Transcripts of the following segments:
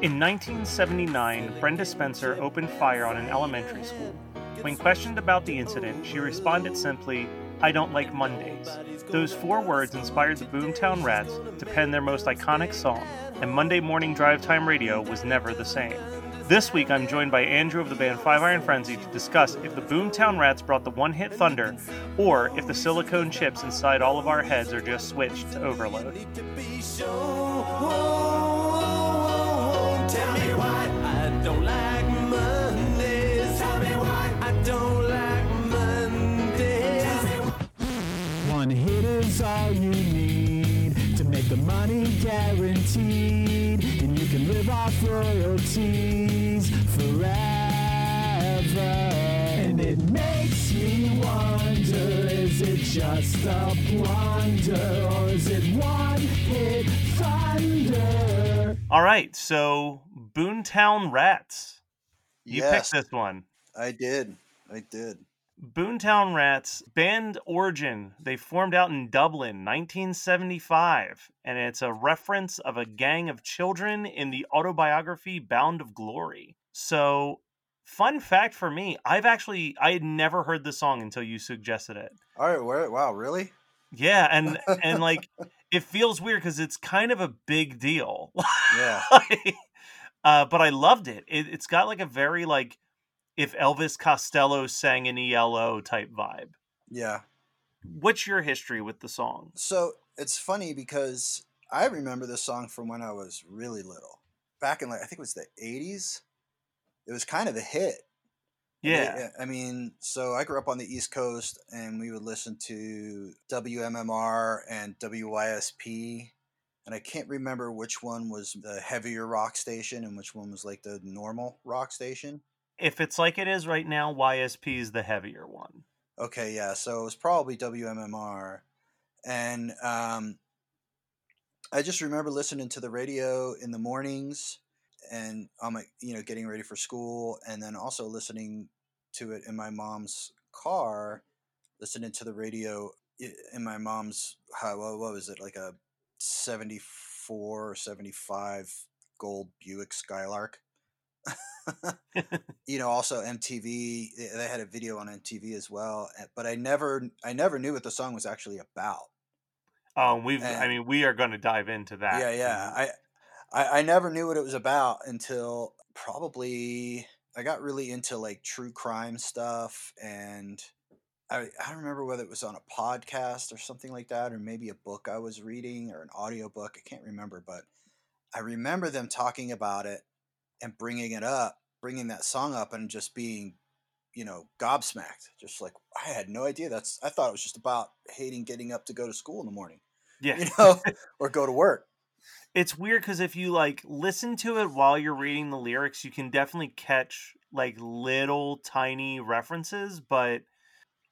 In 1979, Brenda Spencer opened fire on an elementary school. When questioned about the incident, she responded simply, I don't like Mondays. Those four words inspired the Boomtown Rats to pen their most iconic song, and Monday morning drive time radio was never the same. This week, I'm joined by Andrew of the band Five Iron Frenzy to discuss if the Boomtown Rats brought the one hit thunder, or if the silicone chips inside all of our heads are just switched to overload. Is all you need to make the money guaranteed, and you can live off royalties forever. And it makes me wonder is it just a blunder, or is it one hit thunder? All right, so Boomtown Rats. You Yes. picked this one. I did. I did. Boomtown Rats band origin. They formed out in Dublin, 1975, and it's a reference of a gang of children in the autobiography Bound for Glory. So, fun fact for me, I've actually I had never heard the song until you suggested it. All right. Where, wow. Really? Yeah, and and like it feels weird because it's kind of a big deal. Yeah. uh, but I loved it. it. It's got like a very like if Elvis Costello sang an ELO type vibe. Yeah. What's your history with the song? So it's funny because I remember this song from when I was really little. Back in like I think it was the '80s. It was kind of a hit. Yeah, I mean, so I grew up on the East Coast, and we would listen to WMMR and WYSP, and I can't remember which one was the heavier rock station and which one was like the normal rock station. If it's like it is right now, YSP is the heavier one. Okay, yeah. So it was probably WMMR, and um, I just remember listening to the radio in the mornings, and I'm like, you know, getting ready for school, and then also listening to it in my mom's car, listening to the radio in my mom's how what was it like a seventy four or seventy five gold Buick Skylark. you know also mtv they had a video on mtv as well eh, but i never i never knew what the song was actually about Um, we've, I mean, we are going to dive into that. yeah yeah I, I i never knew what it was about until probably i got really into like true crime stuff and I, I don't remember whether it was on a podcast or something like that or maybe a book i was reading or an audiobook i can't remember but i remember them talking about it and bringing it up bringing that song up and just being you know gobsmacked just like i had no idea that's i thought it was just about hating getting up to go to school in the morning yeah. you know or go to work it's weird because if you like listen to it while you're reading the lyrics, you can definitely catch like little tiny references. But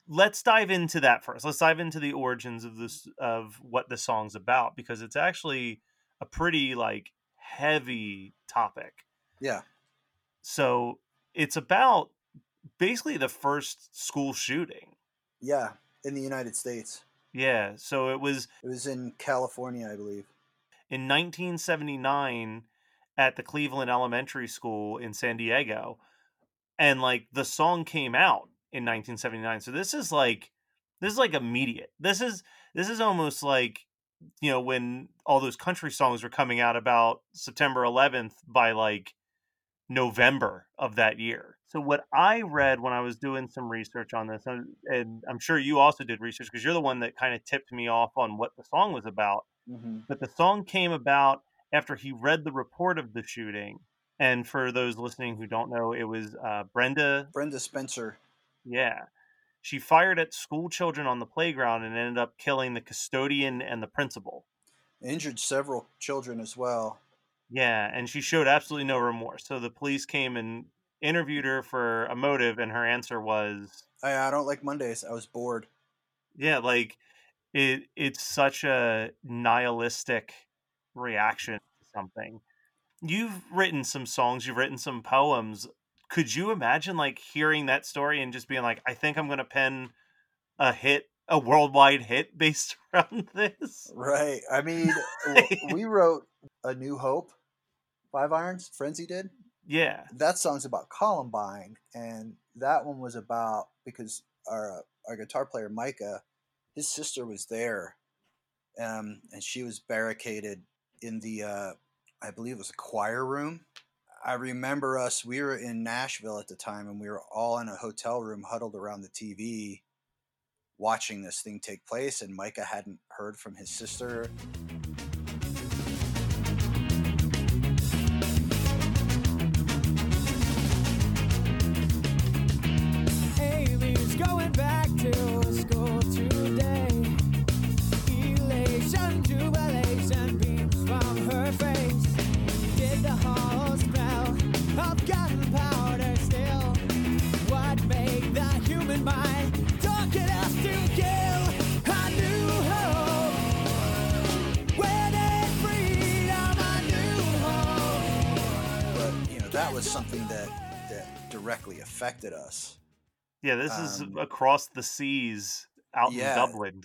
let's dive into that first. Let's dive into the origins of this of what the song's about because it's actually a pretty like heavy topic. Yeah So it's about basically the first school shooting. Yeah, in the United States. Yeah. So it was It was in California, I believe. in 1979 at the Cleveland Elementary School in San Diego. And like the song came out in 1979. So this is like This is like immediate. This is this is almost like you know when all those country songs were coming out about September 11th by like November of that year. So what I read when I was doing some research on this, and, I'm sure you also did research because you're the one that kind of tipped me off on what the song was about. Mm-hmm. But the song came about after he read the report of the shooting. And for those listening who don't know, it was uh, Brenda. Brenda Spencer. Yeah. She fired at school children on the playground and ended up killing the custodian and the principal. Injured several children as well. Yeah, and she showed absolutely no remorse. So the police came and interviewed her for a motive, and her answer was, I, I don't like Mondays. I was bored. "Yeah, like it. It's such a nihilistic reaction to something." You've written some songs. You've written some poems. Could you imagine like hearing that story and just being like, "I think I'm going to pen a hit, a worldwide hit based around this"? Right. I mean, we wrote A New Hope, Five Irons, Frenzy did. Yeah, That song's about Columbine, and that one was about because our our guitar player Micah, his sister was there, um, and she was barricaded in the uh, I believe it was a choir room. I remember us. We were in Nashville at the time, and we were all in a hotel room, huddled around the TV, watching this thing take place. And Micah hadn't heard from his sister. Affected us. yeah. This is Um, across the seas out yeah. in Dublin.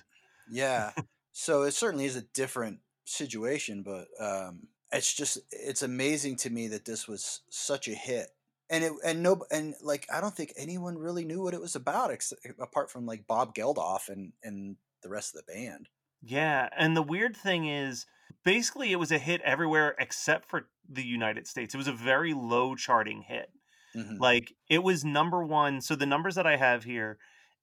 Yeah. so it certainly is a different situation, but um, it's just it's amazing to me that this was such a hit. And it and no and like I don't think anyone really knew what it was about ex- apart from like Bob Geldof and and the rest of the band. Yeah, and the weird thing is, basically, it was a hit everywhere except for the United States. It was a very low charting hit. Mhm. Like it was number one. So the numbers that I have here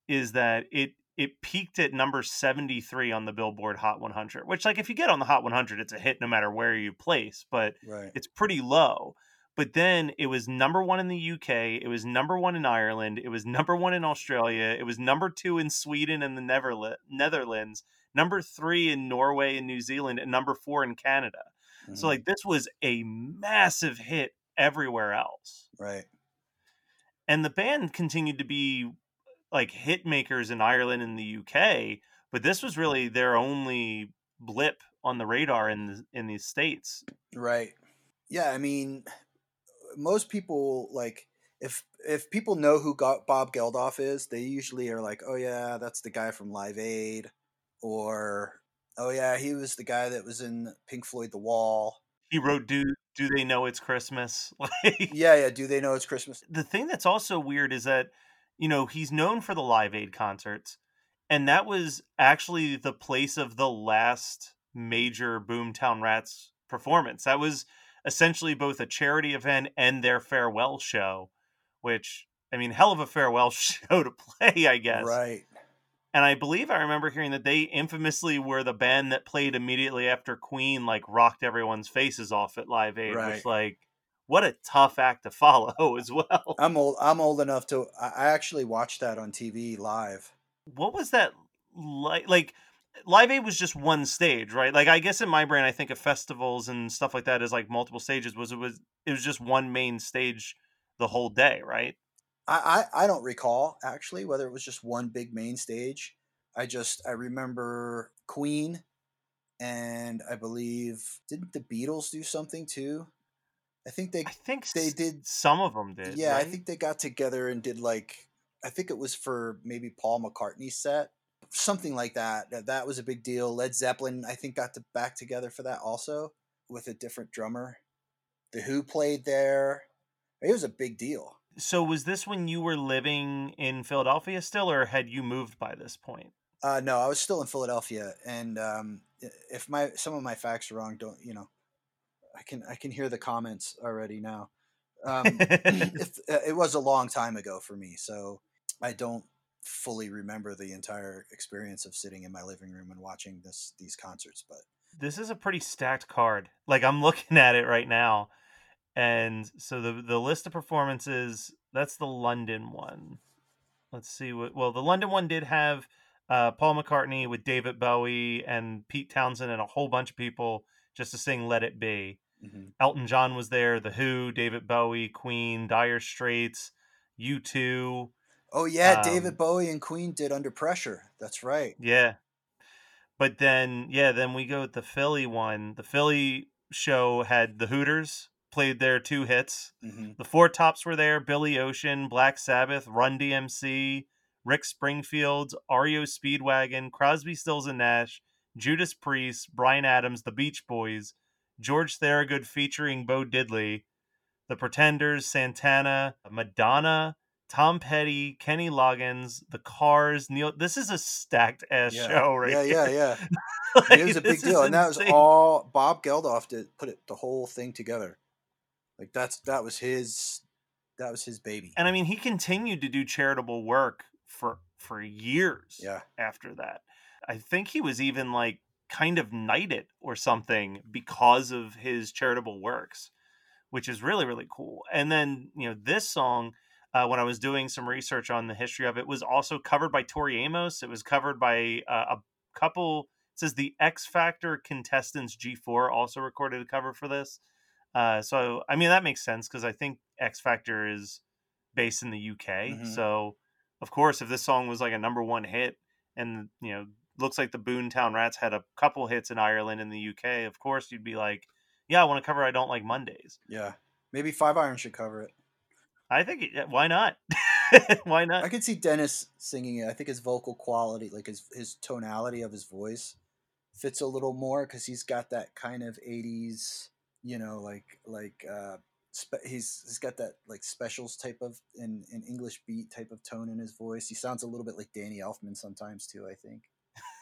is that it it peaked at number 73 on the Billboard Hot 100, which like if you get on the Hot 100, it's a hit no matter where you place, but Right. it's pretty low. But then it was number one in the UK. It was number one in Ireland. It was number one in Australia. It was number two in Sweden and the Netherlands. Number three in Norway and New Zealand, and number four in Canada. So Mhm. like this was a massive hit everywhere else. right. And the band continued to be uh, like hit makers in Ireland and the UK, but this was really their only blip on the radar in the, in these states. Right. Yeah, I mean, uh, most people like if if people know who Bob Geldof is, they usually are like, "Oh yeah, that's the guy from Live Aid," or "Oh yeah, he was the guy that was in Pink Floyd The Wall." He wrote "Do Do They Know It's Christmas?" Like Yeah, yeah. Do they know it's Christmas? the thing that's also weird is that you know he's known for the Live Aid concerts, and that was actually the place of the last major Boomtown Rats performance. That was essentially both a charity event and their farewell show, which I mean, hell of a farewell show to play, I guess. Right. And I believe I remember hearing that they infamously were the band that played immediately after Queen like rocked everyone's faces off at Live Aid, Right. which like what a tough act to follow as well. I'm old. I'm old enough to. I I actually watched that on TV live. what was that like like live aid was just one stage right like i guess in my brain i think of festivals and stuff like that as like multiple stages was it was it was just one main stage the whole day right I, I I don't recall actually whether it was just one big main stage. I just I remember Queen, and I believe didn't the Beatles do something too? I think they i think they did- some of them did yeah I think they got together and did like I think it was for maybe Paul McCartney's set something like that. That that was a big deal. Led Zeppelin I think got to back together for that also with a different drummer. The Who played there. It was a big deal. So was this when you were living in philadelphia still or had you moved by this point Uh, no, I was still in Philadelphia, and um, if my some of my facts are wrong, don't you know? I can I can hear the comments already now. Um, it, it was a long time ago for me, so I don't fully remember the entire experience of sitting in my living room and watching this these concerts. But this is a pretty stacked card. Like I'm looking at it right now. And so the the list of performances, that's the London one. Let's see what well, the London one did have uh, Paul McCartney with David Bowie and Pete Townshend and a whole bunch of people just to sing Let It Be. mhm. Elton John was there, The Who, David Bowie, Queen, Dire Straits, U2. oh yeah, Um, David Bowie and Queen did Under Pressure. That's right. Yeah. But then, yeah, then we go with the Philly one. The Philly show had the Hooters played their two hits. hmm The Four Tops were there Billy Ocean, Black Sabbath, Run DMC, Rick Springfield, REO Speedwagon, Crosby, Stills and Nash, Judas Priest, Bryan Adams, The Beach Boys, George Thorogood featuring Bo Diddley, The Pretenders, Santana, Madonna, Tom Petty, Kenny Loggins, The Cars, Neil. This is a stacked ass Yeah. show, right? yeah, here. yeah, yeah. Like, it was a big deal, and that was all Bob Geldof did put it the whole thing together. Like that's that was his that was his baby. And I mean, he continued to do charitable work for for years. Yeah, after that. I think he was even like kind of knighted or something because of his charitable works, which is really, really cool. And then, you know, this song, uh, when I was doing some research on the history of it, was also covered by Tori Amos. It was covered by uh, a couple, it says the X Factor contestants G4 also recorded a cover for this. Uh, so, I mean, that makes sense because I think X Factor is based in the UK. Mhm. So, of course, if this song was like a number one hit, and you know, looks like the Boomtown Rats had a couple hits in Ireland and the UK, of course, you'd be like, yeah, I want to cover I Don't Like Mondays. yeah. Maybe Five Iron should cover it. I think, it, why not? why not? I could see Dennis singing it. I think his vocal quality, like his his tonality of his voice, fits a little more because he's got that kind of '80s, you know, like like uh, spe- he's he's got that like specials type of in an English beat type of tone in his voice. He sounds a little bit like Danny Elfman sometimes too. I think.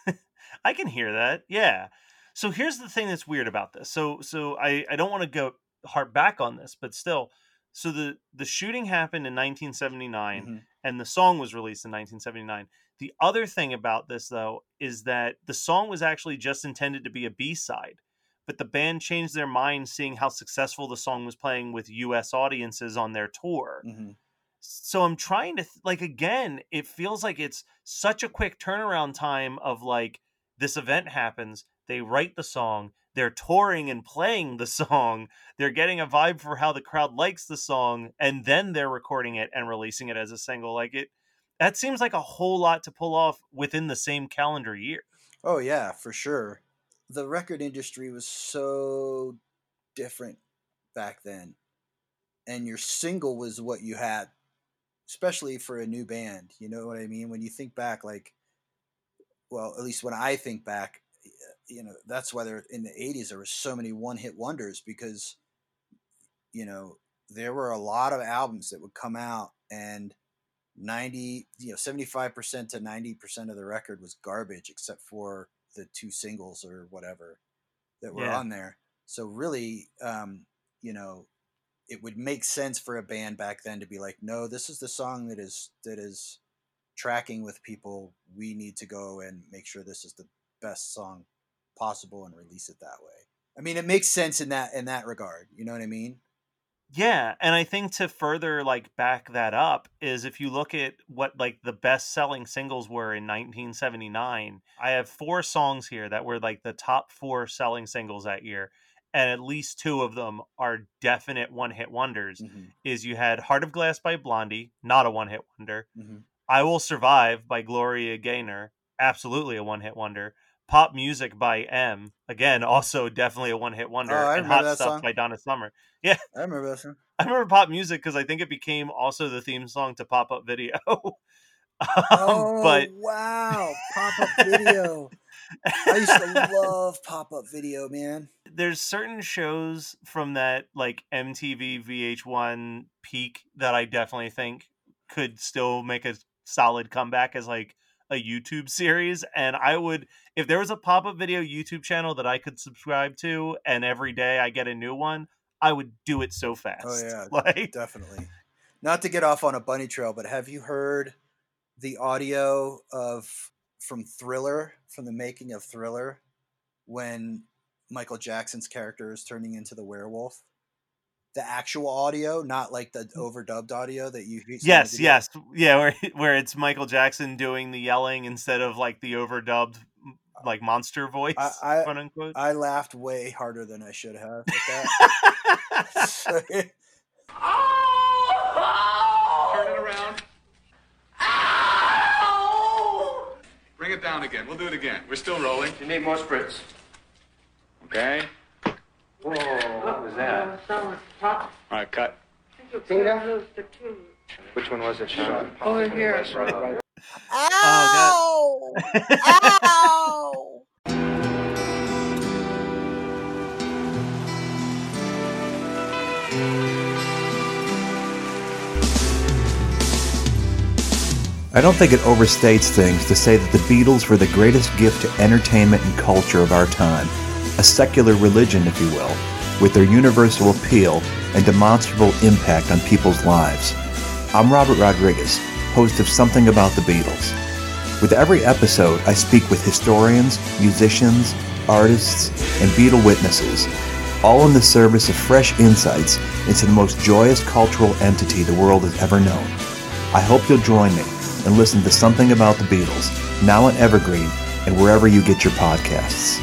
I can hear that. Yeah. So here's the thing that's weird about this. So so I I don't want to go harp back on this, but still. So the the shooting happened in 1979 Mhm. and the song was released in 1979. The other thing about this though is that the song was actually just intended to be a B-side, but the band changed their mind seeing how successful the song was playing with US audiences on their tour. Hmm so i'm trying to th- like again it feels like it's such a quick turnaround time of like this event happens they write the song they're touring and playing the song they're getting a vibe for how the crowd likes the song and then they're recording it and releasing it as a single like it that seems like a whole lot to pull off within the same calendar year. Oh yeah, for sure. The record industry was so different back then. And your single was what you had, especially for a new band. You know what I mean? When you think back like well, at least when I think back, you know, that's why there in the 80s there were so many one-hit wonders because you know, there were a lot of albums that would come out and 90 you know 75% to 90% of the record was garbage except for the two singles or whatever that were Yeah. on there. So really um you know it would make sense for a band back then to be like no this is the song that is that is tracking with people. We need to go and make sure this is the best song possible and release it that way. I mean it makes sense in that in that regard you know what i mean Yeah, and I think to further like back that up is if you look at what like the best selling singles were in 1979, I have four songs here that were like the top 4 selling singles that year and at least two of them are definite one-hit wonders. Mhm, Is you had Heart of Glass by Blondie, not a one-hit wonder. mhm. I Will Survive by Gloria Gaynor, absolutely a one-hit wonder. Pop Music by M, again also definitely a one-hit wonder. Oh, I and Hot Stuff song. by Donna Summer. Yeah. I remember that song I remember pop music because I think it became also the theme song to Pop Up Video. um, oh but wow pop-up video i used to love pop-up video man there's certain shows from that like MTV VH1 peak that I definitely think could still make a solid comeback as like a YouTube series, and I would if there was a pop up video YouTube channel that I could subscribe to, and every day I get a new one, I would do it so oh, fast. Oh yeah, like definitely. Not to get off on a bunny trail, but have you heard the audio of from Thriller, from the making of Thriller, when Michael Jackson's character is turning into the werewolf? The actual audio, not like the mm. overdubbed audio that you. see yes, yes, yeah, where where it's Michael Jackson doing the yelling instead of like the overdubbed uh, like monster voice, I- I- quote unquote. I laughed way harder than I should have at that. So, Turn it around. Bring it down again. We'll do it again. We're still rolling. You need more spritz. Okay. Whoa, what was that? All right, cut. Tina? Which one was it, Sean? Over here. Oh, Ow! I don't think it overstates things to say that the Beatles were the greatest gift to entertainment and culture of our time, a secular religion, if you will, with their universal appeal and demonstrable impact on people's lives. I'm Robert Rodriguez, host of Something About the Beatles. With every episode, I speak with historians, musicians, artists, and Beatle witnesses, all in the service of fresh insights into the most joyous cultural entity the world has ever known. I hope you'll join me and listen to Something About the Beatles, now on Evergreen and wherever you get your podcasts.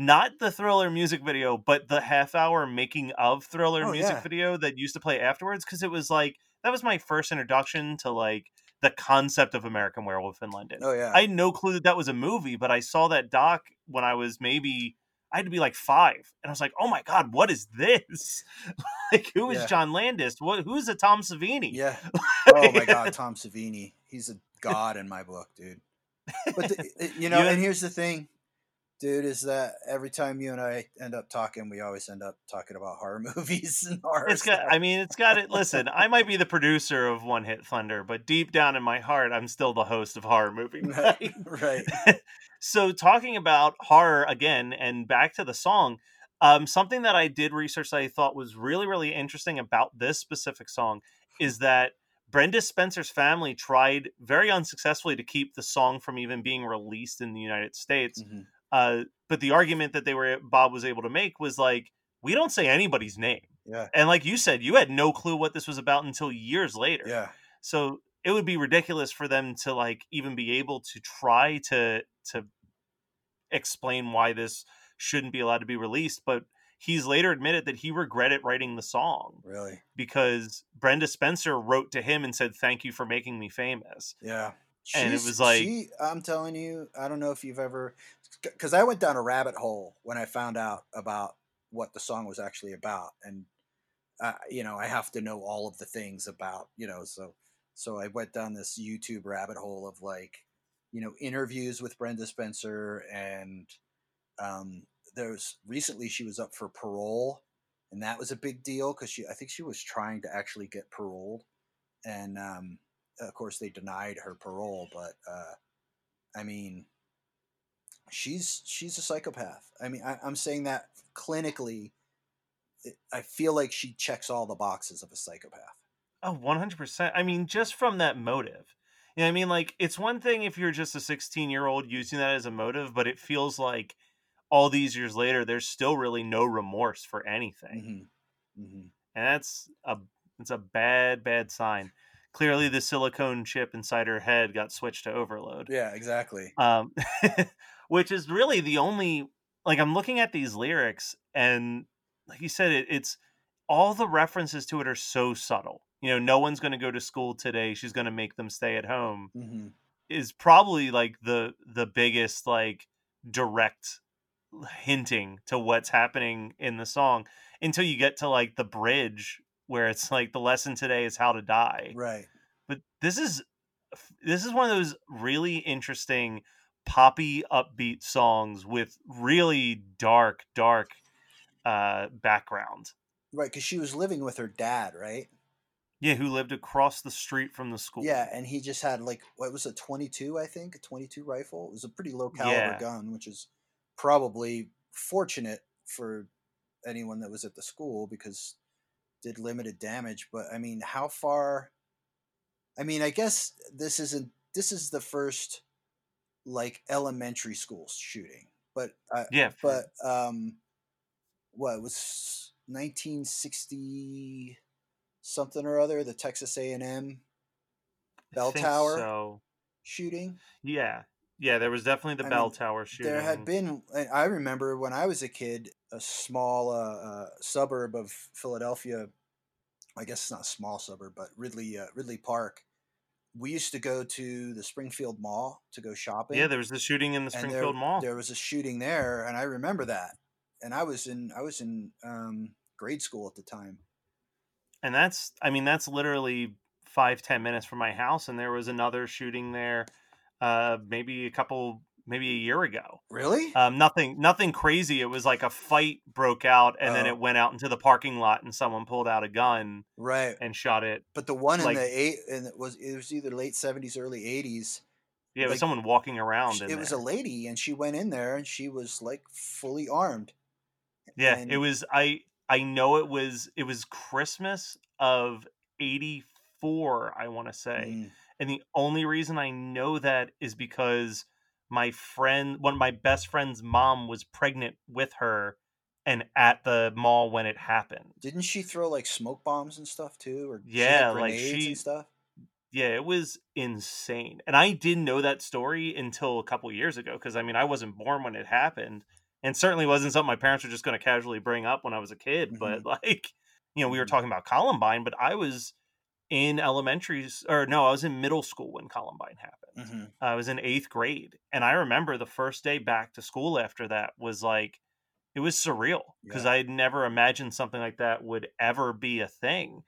not the Thriller music video, but the half hour making of Thriller Oh, music yeah. video that used to play afterwards because it was like that was my first introduction to like the concept of American Werewolf in London. oh yeah. I had no clue that that was a movie, but I saw that doc when I was maybe I had to be like five, and I was like, "Oh my god, what is this? like, who is Yeah. John Landis? What? Who's a Tom Savini? Yeah. Oh my God, Tom Savini. He's a god in my book, dude. But the, eh, you know, You- and here's the thing, dude, is that every time you and I end up talking, we always end up talking about horror movies and horror. It's got. stuff. I mean, it's got it. Listen, I might be the producer of One Hit Thunder, but deep down in my heart, I'm still the host of Horror Movie. Night. right. so, talking about horror again, and back to the song, um, something that I did research that I thought was really, really interesting about this specific song is that Brenda Spencer's family tried very unsuccessfully to keep the song from even being released in the United States. Mhm. Uh, but the argument that they were Bob was able to make was like, we don't say anybody's name. Yeah. And like you said, you had no clue what this was about until years later. Yeah. So it would be ridiculous for them to like even be able to try to to explain why this shouldn't be allowed to be released. But he's later admitted that he regretted writing the song Really. because Brenda Spencer wrote to him and said, Thank you for making me famous. Yeah. And it was like- she, I'm telling you, I don't know if you've ever, because I went down a rabbit hole when I found out about what the song was actually about, and uh, you know, I have to know all of the things about, you know, so so I went down this YouTube rabbit hole of like, you know, interviews with Brenda Spencer, and um, there's recently she was up for parole, and that was a big deal because she, I think she was trying to actually get paroled, and um, of course they denied her parole but uh i mean she's she's a psychopath i mean I, i'm saying that clinically it- i feel like she checks all the boxes of a psychopath Oh, 100%. I mean, just from that motive. You know I mean? Like, it's one thing if you're just a 16 year old using that as a motive, but it feels like all these years later, there's still really no remorse for anything. hmm hmm and that's a it's a bad bad sign clearly the silicone chip inside her head got switched to overload. Yeah, exactly. Um, which is really the only like I'm looking at these lyrics and like you said, it, it's all the references to it are so subtle. You know, no one's going to go to school today. She's going to make them stay at home. hmm Is probably like the the biggest like direct hinting to what's happening in the song until you get to like the bridge where it's like the lesson today is how to die Right. but this is this is one of those really interesting poppy upbeat songs with really dark dark uh background Right, because she was living with her dad, right? yeah who lived across the street from the school Yeah, and he just had like what was twenty two? I think a twenty two rifle. It was a pretty low caliber Yeah. gun, which is probably fortunate for anyone that was at the school because did limited damage. But I mean, how far? I mean, I guess this isn't. This is the first like elementary school shooting, but I, yeah but um, what it was nineteen sixty something or other, the Texas A&M bell tower so shooting. yeah yeah there was definitely the I bell mean, tower shooting There had been, I remember when I was a kid, a small uh, uh, suburb of Philadelphia. I guess it's not a small suburb, but Ridley uh, Ridley Park. We used to go to the Springfield Mall to go shopping. yeah there was the shooting in the and there- springfield mall There was a shooting there, and I remember that. And I was in I was in um, grade school at the time. and that's i mean that's literally five ten minutes from my house and there was another shooting there uh maybe a couple maybe a year ago Really? um nothing nothing crazy it was like a fight broke out and then Oh. it went out into the parking lot and someone pulled out a gun right. and shot it But the one like- in the eight, and it was it was either late seventies, early eighties. yeah it was someone walking around sh- in It was a lady, and she went in there, and she was like fully armed. yeah it was i i know it was it was christmas of 84 i want to say Mm, And the only reason I know that is because my friend, one of my best friend's mom was pregnant with her and at the mall when it happened. Didn't she throw like smoke bombs and stuff too, or she Yeah, like, she- and stuff? Yeah, it was insane. And I didn't know that story until a couple years ago because I mean, I wasn't born when it happened and certainly wasn't something my parents were just going to casually bring up when I was a kid. But like, you know, we were Mhm. talking about Columbine, but I was in elementary s- or no, I was in middle school when Columbine happened. hmm I was in eighth grade, and I remember the first day back to school after that was like it was surreal because Yeah. I had never imagined something like that would ever be a thing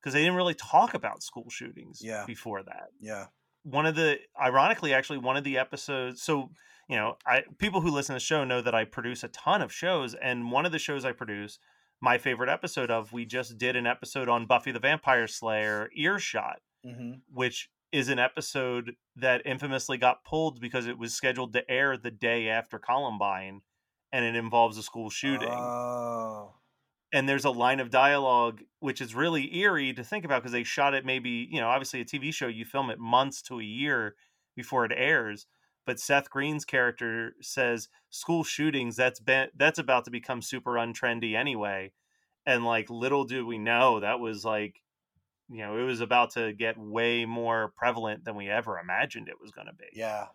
because they didn't really talk about school shootings Yeah. before that. Yeah. One of the ironically, actually, one of the episodes. So you know, I people who listen to the show know that I produce a ton of shows, and one of the shows I produce. My favorite episode of we just did an episode on Buffy the Vampire Slayer earshot hmm which is an episode that infamously got pulled because it was scheduled to air the day after Columbine and it involves a school shooting. Oh. and there's a line of dialogue which is really eerie to think about because they shot it maybe, you know, obviously a TV show, you film it months to a year before it airs. But Seth Green's character says school shootings that's been that's about to become super untrendy anyway. And like little do we know that was like you know, it was about to get way more prevalent than we ever imagined it was going to be. Yeah.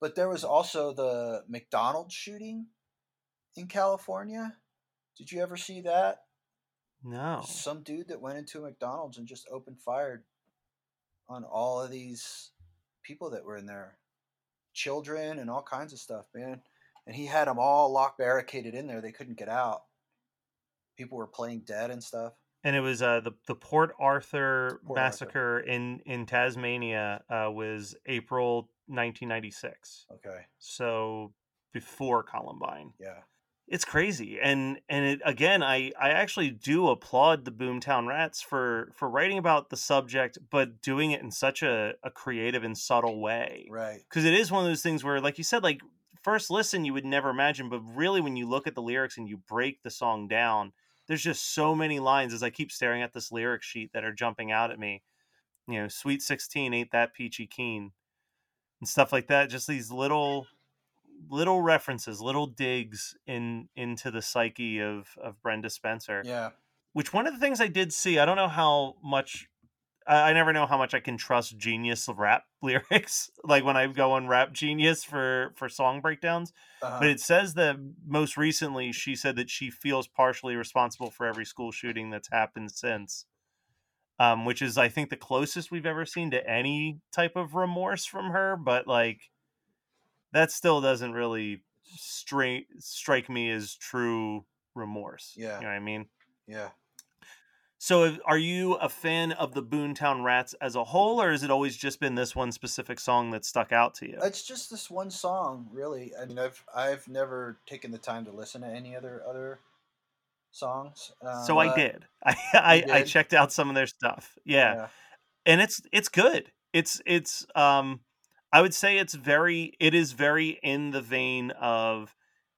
But there was also the McDonald's shooting in California. Did you ever see that? No. Some dude that went into a McDonald's and just opened fire on all of these people that were in there, children and all kinds of stuff, man. And he had them all locked, barricaded in there. They couldn't get out. People were playing dead and stuff. And it was uh, the the Port Arthur Port Arthur. massacre in in Tasmania uh, was April 1996. Okay. So before Columbine. Yeah. It's crazy. And and it again I I actually do applaud the Boomtown Rats for for writing about the subject but doing it in such a, a creative and subtle way. Right. Because it is one of those things where like you said like first listen you would never imagine but really when you look at the lyrics and you break the song down there's just so many lines as I keep staring at this lyric sheet that are jumping out at me. You know, sweet 16 ain't that peachy keen and stuff like that. Just these little little references, little digs in into the psyche of of Brenda Spencer. Yeah. Which one of the things I did see, I don't know how much I, I never know how much I can trust Genius rap lyrics. like when I go on Rap Genius for for song breakdowns, Uh-huh. but it says that most recently she said that she feels partially responsible for every school shooting that's happened since. Um, which is I think the closest we've ever seen to any type of remorse from her, but like that still doesn't really straight strike me as true remorse. Yeah. You know what I mean? yeah. So, if- are you a fan of the Boomtown Rats as a whole, or has it always just been this one specific song that stuck out to you? It's just this one song, really. I mean, I've I've never taken the time to listen to any other other songs. Um, so I did. I I, I checked out some of their stuff. Yeah. Yeah. and it's it's good. It's it's um, I would say it's very it is very in the vein of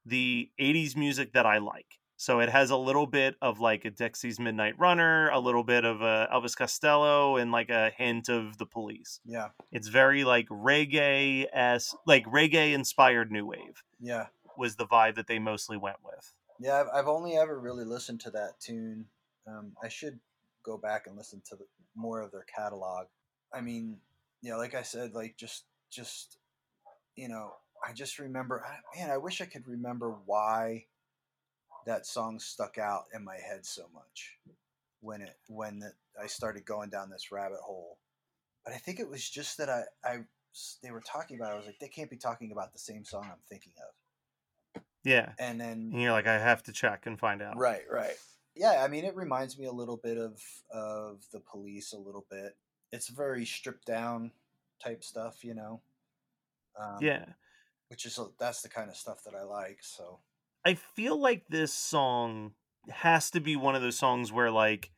the '80s music that I like. So it has a little bit of like a Dexys Midnight Runner, a little bit of a Elvis Costello, and like a hint of the Police. Yeah. It's very like reggae s like reggae inspired new wave Yeah. was the vibe that they mostly went with. Yeah, I've, I've only ever really listened to that tune. Um, I should go back and listen to the, more of their catalog. I mean, yeah, like I said, like just just you know, I just remember, man, I wish I could remember why that song stuck out in my head so much when it when it, I started going down this rabbit hole. But I think it was just that I, I they were talking about. It. I was like, they can't be talking about the same song I'm thinking of. Yeah. And then And you're like, I have to check and find out. Right, right. Yeah, I mean, it reminds me a little bit of of the police, a little bit. It's very stripped down type stuff, you know. Um, Yeah. which is that's the kind of stuff that I like. So I feel like this song has to be one of those songs where like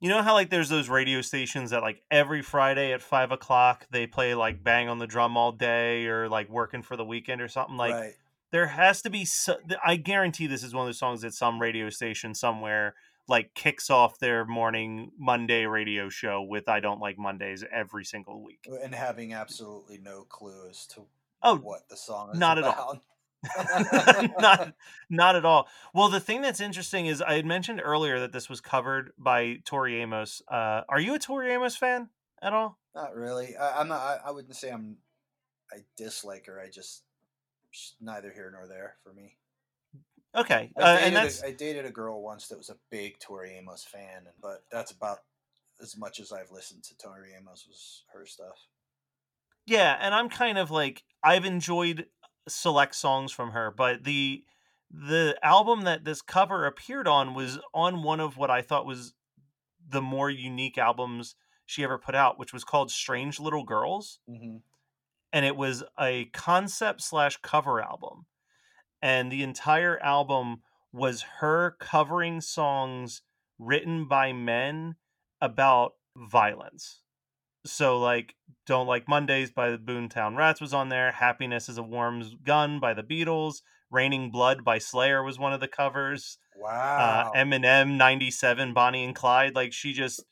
you know how like there's those radio stations that like every Friday at five o'clock they play like bang on the drum all day or like working for the weekend or something like right, there has to be so, I guarantee this is one of those songs that some radio station somewhere like kicks off their morning Monday radio show with I don't like Mondays every single week. and having absolutely no clue as to Oh, what the song is not at all. not not at all. Well, the thing that's interesting is I had mentioned earlier that this was covered by Tori Amos. Uh, are you a Tori Amos fan at all? Not really. I, I'm not. I, I wouldn't say I'm. I dislike her. I just neither here nor there for me. Okay, I uh, dated, and that's a, I dated a girl once that was a big Tori Amos fan, and but that's about as much as I've listened to Tori Amos was her stuff. yeah, and I'm kind of like I've enjoyed select songs from her, but the the album that this cover appeared on was on one of what I thought was the more unique albums she ever put out, which was called Strange Little Girls. Mm-hmm. and it was a concept slash cover album and the entire album was her covering songs written by men about violence so like don't like mondays by the boomtown rats was on there happiness is a warm gun by the beatles raining blood by slayer was one of the covers Wow. uh, Wow. Eminem 97 Bonnie and Clyde like she just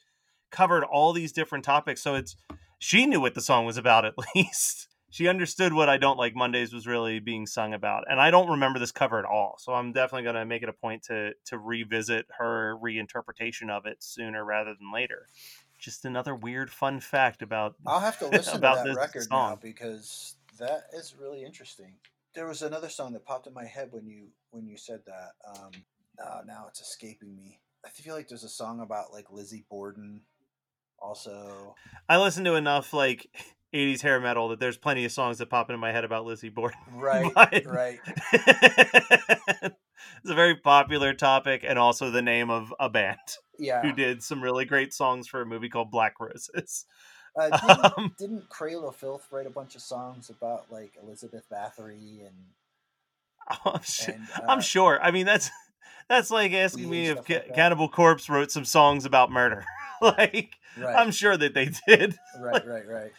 covered all these different topics so it's she knew what the song was about at least she understood what I don't like Mondays was really being sung about and I don't remember this cover at all so I'm definitely going to make it a point to to revisit her reinterpretation of it sooner rather than later just another weird fun fact about I'll have to listen to about that this record now song. because that is really interesting. There was another song that popped in my head when you when you said that. Um, uh, now it's escaping me. I feel like there's a song about like Lizzie Borden. Also, I listen to enough like 80s hair metal that there's plenty of songs that pop into my head about Lizzie Borden right, But- right. it's a very popular topic and also the name of a band Yeah. who did some really great songs for a movie called Black Roses. Uh, didn't, Um, didn't Cradle of Filth write a bunch of songs about like Elizabeth Bathory and I'm, su- And, I'm uh, sure. I mean, that's that's like asking me if Ca- like. Cannibal Corpse wrote some songs about murder. like, right, I'm sure that they did. right, right, right.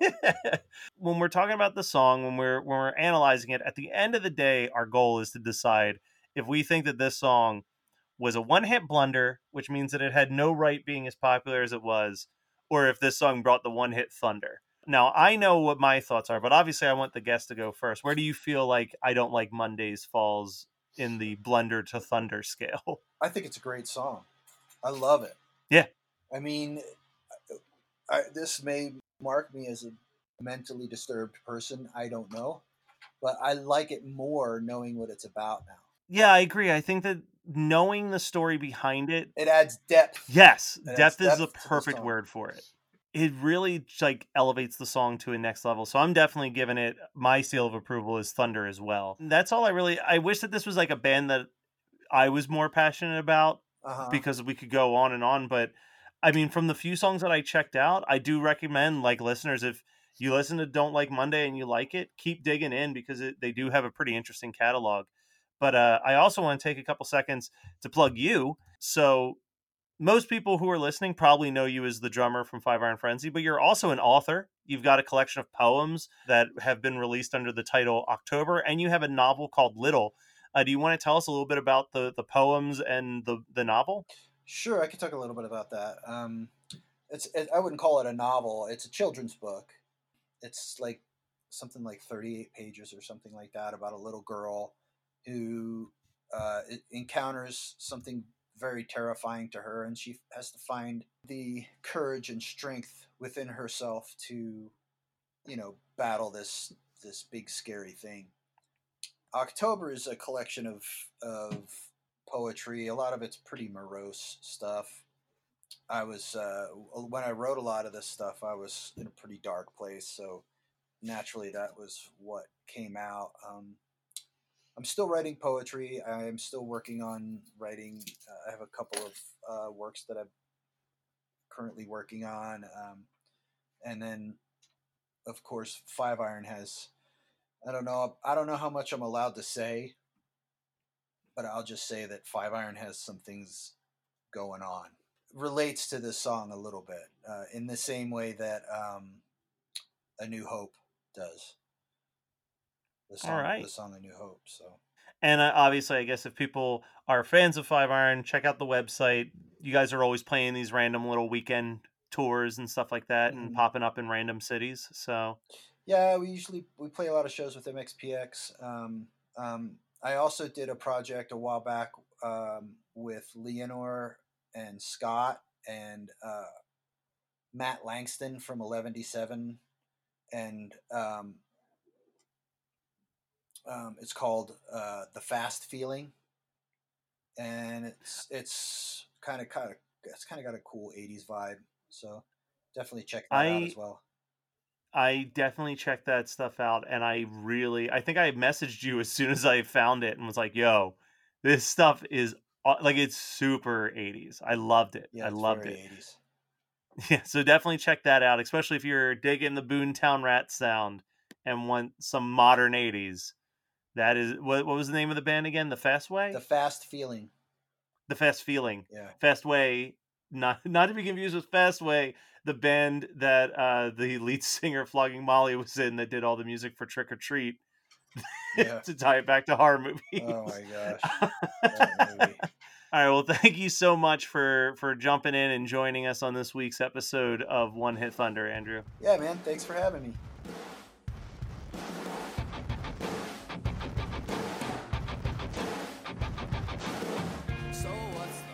when we're talking about the song, when we're when we're analyzing it, at the end of the day, our goal is to decide if we think that this song was a one-hit blunder, which means that it had no right being as popular as it was, or if this song brought the one-hit thunder. Now, I know what my thoughts are, but obviously I want the guest to go first. Where do you feel like I don't like Mondays falls in the blunder to thunder scale? I think it's a great song. I love it. Yeah. I mean, I, this may mark me as a mentally disturbed person. I don't know, but I like it more knowing what it's about now. Yeah, I agree. I think that knowing the story behind it, It adds depth. yes, It depth is the depth the perfect song. word for it. It really like elevates the song to a next level. So I'm definitely giving it my seal of approval is Thunder as well. That's all I really I wish that this was like a band that I was more passionate about Uh-huh. because we could go on and on. But I mean, from the few songs that I checked out, I do recommend like listeners if you listen to Don't Like Monday and you like it, keep digging in because it, they do have a pretty interesting catalog. But uh, I also want to take a couple seconds to plug you. So most people who are listening probably know you as the drummer from Five Iron Frenzy, but you're also an author. You've got a collection of poems that have been released under the title October, and you have a novel called Little. Uh, do you want to tell us a little bit about the the poems and the the novel? Sure, I could talk a little bit about that. Um, it's it, I wouldn't call it a novel. It's a children's book. It's like something like 38 pages or something like that about a little girl who uh, encounters something very terrifying to her, and she has to find the courage and strength within herself to, you know, battle this this big scary thing. October is a collection of of poetry. A lot of it's pretty morose stuff. I was uh, when I wrote a lot of this stuff, I was in a pretty dark place, so naturally that was what came out. Um, I'm still writing poetry. I'm still working on writing. Uh, I have a couple of uh, works that I'm currently working on, um, and then, of course, Five Iron has. I don't know. I don't know how much I'm allowed to say, but I'll just say that Five Iron has some things going on. Relates to this song a little bit, uh, in the same way that um, A New Hope does. The song, right. the song A New Hope. So And uh, obviously, I guess if people are fans of Five Iron, check out the website. You guys are always playing these random little weekend tours and stuff like that, and Mhm. popping up in random cities. So yeah, we usually we play a lot of shows with MXPX. Um, um, I also did a project a while back um, with Leanor and Scott and uh, Matt Langston from Eleventyseven, and um, um, it's called uh, the Fast Feeling, and it's it's kind of kind of it's kind of got a cool '80s vibe. So definitely check that out as well. I definitely checked that stuff out, and I really, I think I messaged you as soon as I found it and was like, "Yo, this stuff is like it's super '80s. I loved it. Yeah, I loved it. 80s. Yeah, so definitely check that out, especially if you're digging the Boomtown Rat sound and want some modern '80s. That is what, what was the name of the band again? The Fast Way. The Fast Feeling. the Fast Feeling. Yeah. Fastway, not not to be confused with Fastway, the band that uh, the lead singer Flogging Molly was in that did all the music for Trick or Treat. Yeah. to tie it back to horror movies. Oh my gosh. Movie. All right, well, thank you so much for for jumping in and joining us on this week's episode of One Hit Thunder, Andrew. Yeah, man. Thanks for having me.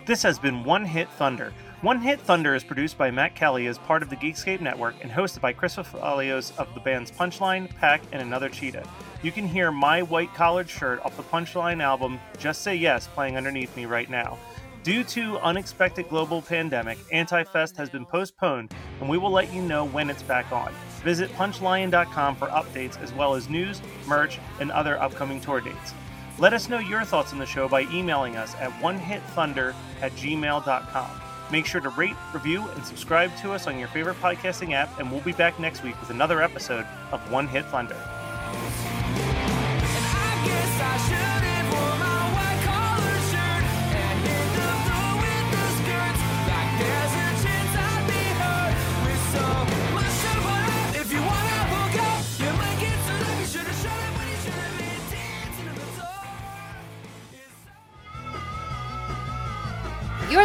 This has been One Hit Thunder. One Hit Thunder is produced by Matt Kelly as part of the Geekscape Network and hosted by Chris Fafalios of the bands Punchline, Pack, and Another Cheetah. You can hear my white collared shirt off the Punchline album Just Say Yes playing underneath me right now. Due to unexpected global pandemic, Anti-Fest has been postponed, and we will let you know when it's back on. Visit punchlion.com for updates as well as news, merch, and other upcoming tour dates. Let us know your thoughts on the show by emailing us at onehithunder at gmail.com. Make sure to rate, review, and subscribe to us on your favorite podcasting app, and we'll be back next week with another episode of One Hit Thunder.